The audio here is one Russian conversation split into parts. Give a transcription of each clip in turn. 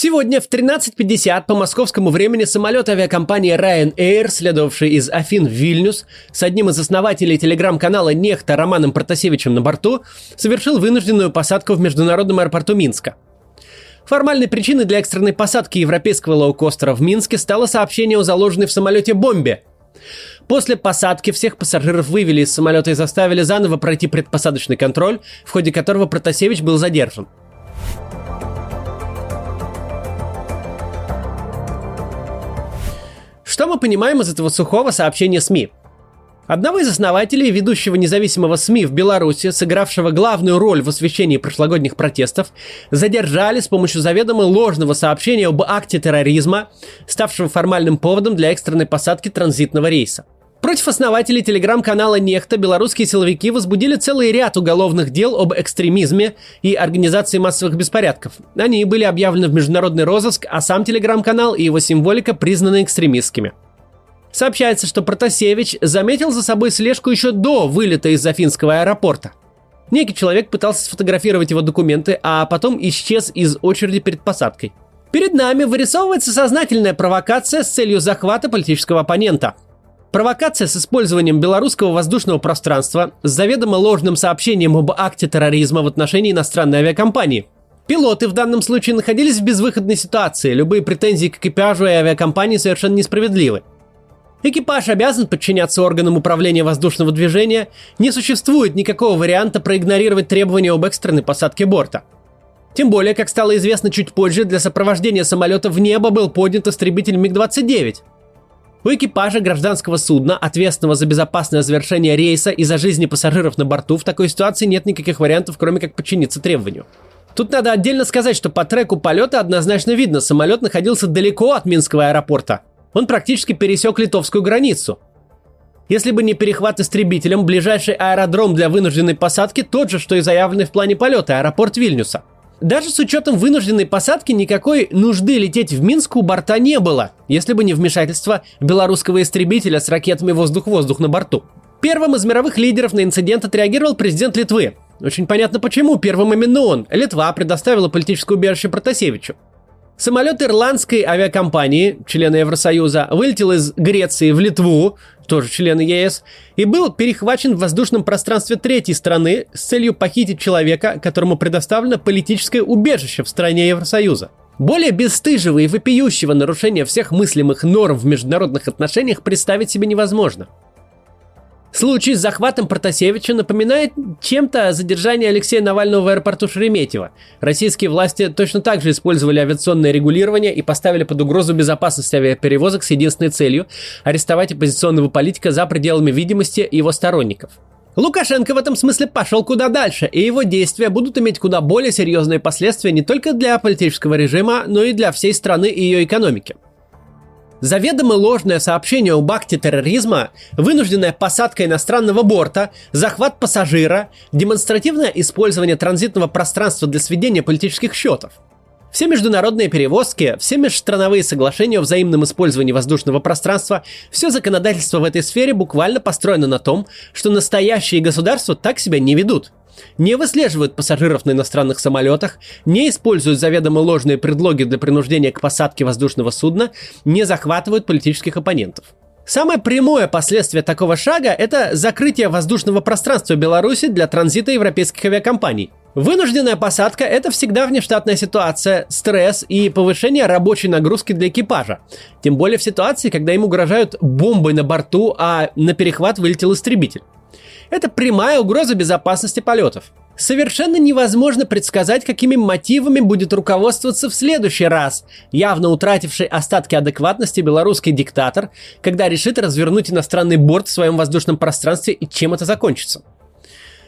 Сегодня в 13.50 по московскому времени самолет авиакомпании Ryanair, следовавший из Афин в Вильнюс, с одним из основателей телеграм-канала «Нехта» Романом Протасевичем на борту, совершил вынужденную посадку в международном аэропорту Минска. Формальной причиной для экстренной посадки европейского лоукостера в Минске стало сообщение о заложенной в самолете бомбе. После посадки всех пассажиров вывели из самолета и заставили заново пройти предпосадочный контроль, в ходе которого Протасевич был задержан – Что мы понимаем из этого сухого сообщения СМИ? Одного из основателей ведущего независимого СМИ в Беларуси, сыгравшего главную роль в освещении прошлогодних протестов, задержали с помощью заведомо ложного сообщения об акте терроризма, ставшего формальным поводом для экстренной посадки транзитного рейса – Против основателей телеграм-канала «Нехта» белорусские силовики возбудили целый ряд уголовных дел об экстремизме и организации массовых беспорядков. Они были объявлены в международный розыск, а сам телеграм-канал и его символика признаны экстремистскими. Сообщается, что Протасевич заметил за собой слежку еще до вылета из Афинского аэропорта. Некий человек пытался сфотографировать его документы, а потом исчез из очереди перед посадкой. Перед нами вырисовывается сознательная провокация с целью захвата политического оппонента – Провокация с использованием белорусского воздушного пространства с заведомо ложным сообщением об акте терроризма в отношении иностранной авиакомпании. Пилоты в данном случае находились в безвыходной ситуации, любые претензии к экипажу и авиакомпании совершенно несправедливы. Экипаж обязан подчиняться органам управления воздушного движения, не существует никакого варианта проигнорировать требования об экстренной посадке борта. Тем более, как стало известно чуть позже, для сопровождения самолета в небо был поднят истребитель МиГ-29 – у экипажа гражданского судна, ответственного за безопасное завершение рейса и за жизни пассажиров на борту, в такой ситуации нет никаких вариантов, кроме как подчиниться требованию. Тут надо отдельно сказать, что по треку полета однозначно видно, самолет находился далеко от Минского аэропорта. Он практически пересек литовскую границу. Если бы не перехват истребителем, ближайший аэродром для вынужденной посадки тот же, что и заявленный в плане полета, аэропорт Вильнюса – даже с учетом вынужденной посадки никакой нужды лететь в Минск у борта не было, если бы не вмешательство белорусского истребителя с ракетами воздух-воздух на борту. Первым из мировых лидеров на инцидент отреагировал президент Литвы. Очень понятно почему, первым именно он. Литва предоставила политическое убежище Протасевичу. Самолет ирландской авиакомпании, члена Евросоюза, вылетел из Греции в Литву, тоже члены ЕС, и был перехвачен в воздушном пространстве третьей страны с целью похитить человека, которому предоставлено политическое убежище в стране Евросоюза. Более бесстыжего и вопиющего нарушения всех мыслимых норм в международных отношениях представить себе невозможно – Случай с захватом Протасевича напоминает чем-то задержание Алексея Навального в аэропорту Шереметьево. Российские власти точно так же использовали авиационное регулирование и поставили под угрозу безопасность авиаперевозок с единственной целью – арестовать оппозиционного политика за пределами видимости его сторонников. Лукашенко в этом смысле пошел куда дальше, и его действия будут иметь куда более серьезные последствия не только для политического режима, но и для всей страны и ее экономики – Заведомо ложное сообщение об акте терроризма, вынужденная посадка иностранного борта, захват пассажира, демонстративное использование транзитного пространства для сведения политических счетов. Все международные перевозки, все межстрановые соглашения о взаимном использовании воздушного пространства, все законодательство в этой сфере буквально построено на том, что настоящие государства так себя не ведут – не выслеживают пассажиров на иностранных самолетах, не используют заведомо ложные предлоги для принуждения к посадке воздушного судна, не захватывают политических оппонентов. Самое прямое последствие такого шага – это закрытие воздушного пространства Беларуси для транзита европейских авиакомпаний. Вынужденная посадка – это всегда внештатная ситуация, стресс и повышение рабочей нагрузки для экипажа. Тем более в ситуации, когда им угрожают бомбой на борту, а на перехват вылетел истребитель. Это прямая угроза безопасности полетов. Совершенно невозможно предсказать, какими мотивами будет руководствоваться в следующий раз явно утративший остатки адекватности белорусский диктатор, когда решит развернуть иностранный борт в своем воздушном пространстве и чем это закончится.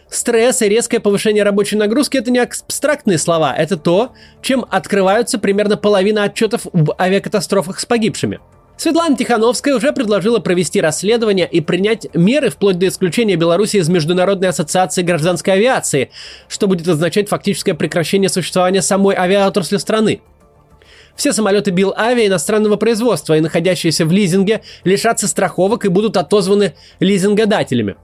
Стресс и резкое повышение рабочей нагрузки – это не абстрактные слова, это то, чем открываются примерно половина отчетов в авиакатастрофах с погибшими – Светлана Тихановская уже предложила провести расследование и принять меры вплоть до исключения Беларуси из Международной ассоциации гражданской авиации, что будет означать фактическое прекращение существования самой авиаотрасли страны. Все самолеты Бил Авиа иностранного производства и находящиеся в лизинге лишатся страховок и будут отозваны лизингодателями.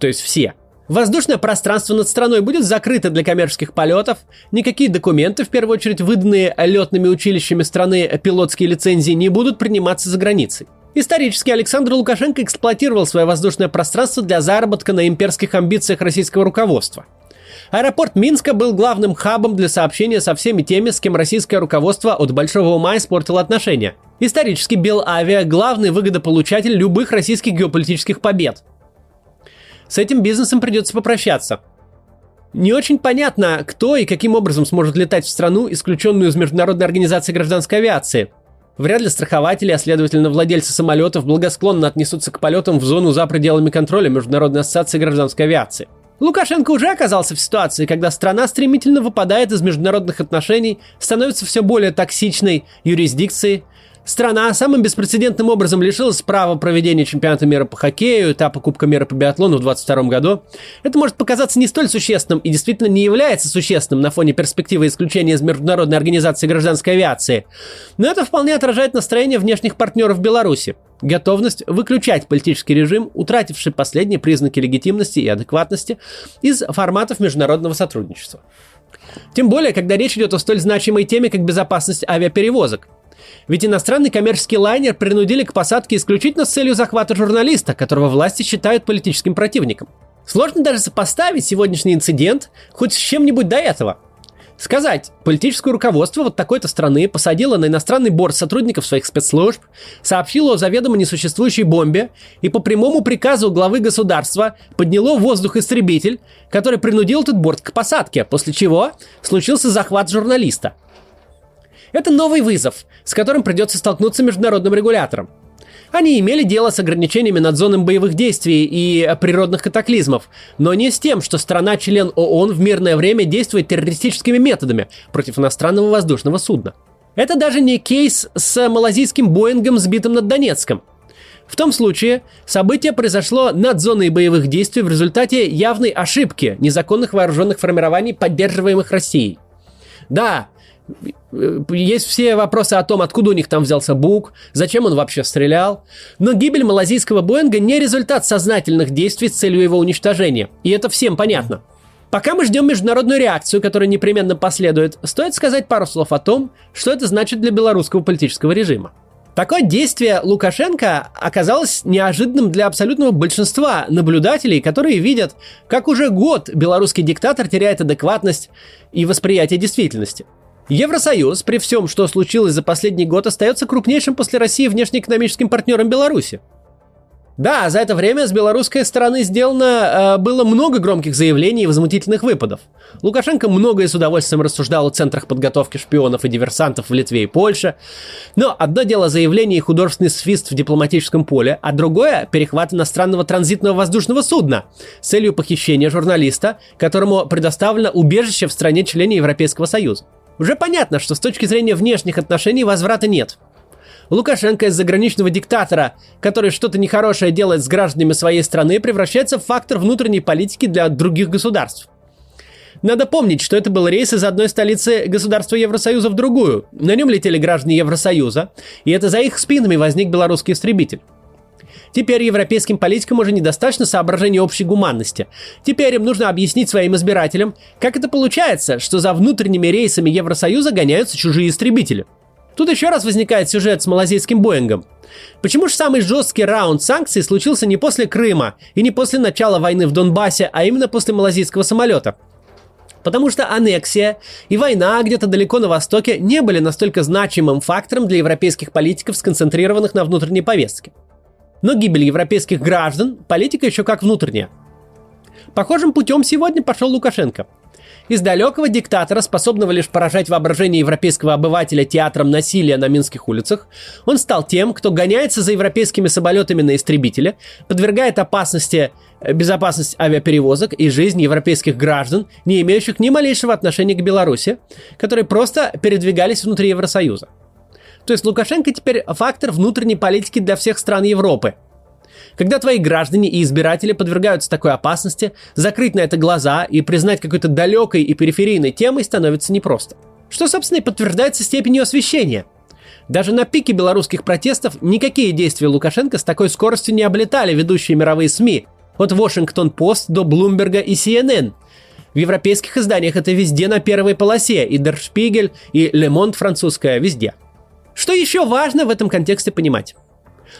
То есть все. Воздушное пространство над страной будет закрыто для коммерческих полетов, никакие документы, в первую очередь выданные летными училищами страны пилотские лицензии, не будут приниматься за границей. Исторически Александр Лукашенко эксплуатировал свое воздушное пространство для заработка на имперских амбициях российского руководства. Аэропорт Минска был главным хабом для сообщения со всеми теми, с кем российское руководство от большого ума испортило отношения. Исторически Белавиа – главный выгодополучатель любых российских геополитических побед. С этим бизнесом придется попрощаться. Не очень понятно, кто и каким образом сможет летать в страну, исключенную из Международной организации гражданской авиации. Вряд ли страхователи, а следовательно владельцы самолетов, благосклонно отнесутся к полетам в зону за пределами контроля Международной ассоциации гражданской авиации. Лукашенко уже оказался в ситуации, когда страна стремительно выпадает из международных отношений, становится все более токсичной юрисдикцией, Страна самым беспрецедентным образом лишилась права проведения чемпионата мира по хоккею, этапа Кубка мира по биатлону в 2022 году. Это может показаться не столь существенным и действительно не является существенным на фоне перспективы исключения из Международной организации гражданской авиации. Но это вполне отражает настроение внешних партнеров Беларуси. Готовность выключать политический режим, утративший последние признаки легитимности и адекватности из форматов международного сотрудничества. Тем более, когда речь идет о столь значимой теме, как безопасность авиаперевозок. Ведь иностранный коммерческий лайнер принудили к посадке исключительно с целью захвата журналиста, которого власти считают политическим противником. Сложно даже сопоставить сегодняшний инцидент хоть с чем-нибудь до этого. Сказать, политическое руководство вот такой-то страны посадило на иностранный борт сотрудников своих спецслужб, сообщило о заведомо несуществующей бомбе и по прямому приказу главы государства подняло в воздух истребитель, который принудил этот борт к посадке, после чего случился захват журналиста – это новый вызов, с которым придется столкнуться международным регуляторам. Они имели дело с ограничениями над зонами боевых действий и природных катаклизмов, но не с тем, что страна-член ООН в мирное время действует террористическими методами против иностранного воздушного судна. Это даже не кейс с малазийским Боингом, сбитым над Донецком. В том случае событие произошло над зоной боевых действий в результате явной ошибки незаконных вооруженных формирований, поддерживаемых Россией. Да, есть все вопросы о том, откуда у них там взялся Бук, зачем он вообще стрелял. Но гибель малазийского Боинга не результат сознательных действий с целью его уничтожения. И это всем понятно. Пока мы ждем международную реакцию, которая непременно последует, стоит сказать пару слов о том, что это значит для белорусского политического режима. Такое действие Лукашенко оказалось неожиданным для абсолютного большинства наблюдателей, которые видят, как уже год белорусский диктатор теряет адекватность и восприятие действительности – Евросоюз, при всем, что случилось за последний год, остается крупнейшим после России внешнеэкономическим партнером Беларуси. Да, за это время с белорусской стороны сделано э, было много громких заявлений и возмутительных выпадов. Лукашенко многое с удовольствием рассуждал о центрах подготовки шпионов и диверсантов в Литве и Польше. Но одно дело заявление и художественный свист в дипломатическом поле, а другое – перехват иностранного транзитного воздушного судна с целью похищения журналиста, которому предоставлено убежище в стране-члене Европейского Союза. Уже понятно, что с точки зрения внешних отношений возврата нет. Лукашенко из заграничного диктатора, который что-то нехорошее делает с гражданами своей страны, превращается в фактор внутренней политики для других государств. Надо помнить, что это был рейс из одной столицы государства Евросоюза в другую. На нем летели граждане Евросоюза, и это за их спинами возник белорусский истребитель. Теперь европейским политикам уже недостаточно соображений общей гуманности. Теперь им нужно объяснить своим избирателям, как это получается, что за внутренними рейсами Евросоюза гоняются чужие истребители. Тут еще раз возникает сюжет с малазийским Боингом. Почему же самый жесткий раунд санкций случился не после Крыма и не после начала войны в Донбассе, а именно после малазийского самолета? Потому что аннексия и война где-то далеко на востоке не были настолько значимым фактором для европейских политиков, сконцентрированных на внутренней повестке. Но гибель европейских граждан – политика еще как внутренняя. Похожим путем сегодня пошел Лукашенко. Из далекого диктатора, способного лишь поражать воображение европейского обывателя театром насилия на минских улицах, он стал тем, кто гоняется за европейскими самолетами на истребителе, подвергает опасности э, безопасность авиаперевозок и жизнь европейских граждан, не имеющих ни малейшего отношения к Беларуси, которые просто передвигались внутри Евросоюза. То есть Лукашенко теперь фактор внутренней политики для всех стран Европы. Когда твои граждане и избиратели подвергаются такой опасности, закрыть на это глаза и признать какой-то далекой и периферийной темой становится непросто. Что, собственно, и подтверждается степенью освещения. Даже на пике белорусских протестов никакие действия Лукашенко с такой скоростью не облетали ведущие мировые СМИ, От Washington-Post до Bloomberg и CNN. В европейских изданиях это везде на первой полосе, и Der Spiegel, и Le Monde французская, везде. Что еще важно в этом контексте понимать?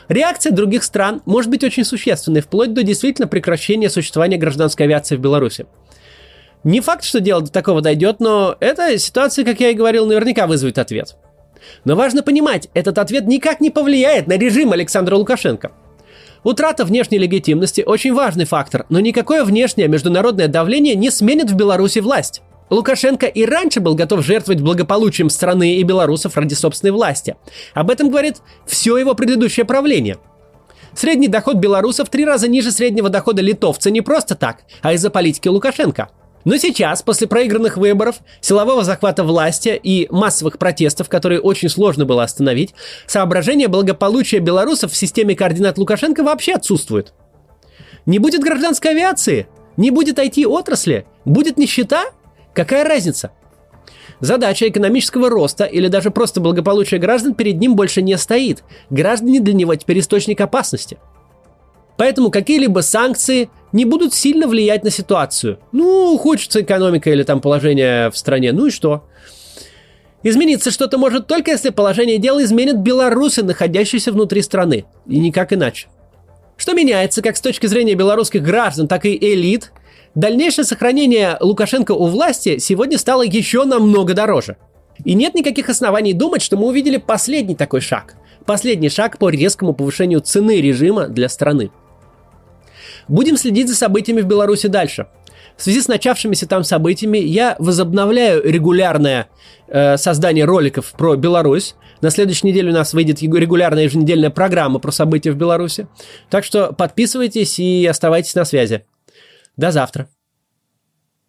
Реакция других стран может быть очень существенной, вплоть до действительно прекращения существования гражданской авиации в Беларуси. Не факт, что дело до такого дойдет, но эта ситуация, как я и говорил, наверняка вызовет ответ. Но важно понимать, этот ответ никак не повлияет на режим Александра Лукашенко. Утрата внешней легитимности очень важный фактор, но никакое внешнее международное давление не сменит в Беларуси власть. Лукашенко и раньше был готов жертвовать благополучием страны и белорусов ради собственной власти. Об этом говорит все его предыдущее правление. Средний доход белорусов три раза ниже среднего дохода литовца не просто так, а из-за политики Лукашенко – но сейчас, после проигранных выборов, силового захвата власти и массовых протестов, которые очень сложно было остановить, соображение благополучия белорусов в системе координат Лукашенко вообще отсутствует. Не будет гражданской авиации, не будет IT-отрасли, будет нищета? Какая разница? Задача экономического роста или даже просто благополучия граждан перед ним больше не стоит. Граждане для него теперь источник опасности – Поэтому какие-либо санкции не будут сильно влиять на ситуацию. Ну, хочется экономика или там положение в стране, ну и что? Измениться что-то может только если положение дела изменят белорусы, находящиеся внутри страны. И никак иначе. Что меняется как с точки зрения белорусских граждан, так и элит, дальнейшее сохранение Лукашенко у власти сегодня стало еще намного дороже. И нет никаких оснований думать, что мы увидели последний такой шаг. Последний шаг по резкому повышению цены режима для страны. Будем следить за событиями в Беларуси дальше. В связи с начавшимися там событиями я возобновляю регулярное э, создание роликов про Беларусь. На следующей неделе у нас выйдет регулярная еженедельная программа про события в Беларуси. Так что подписывайтесь и оставайтесь на связи. До завтра.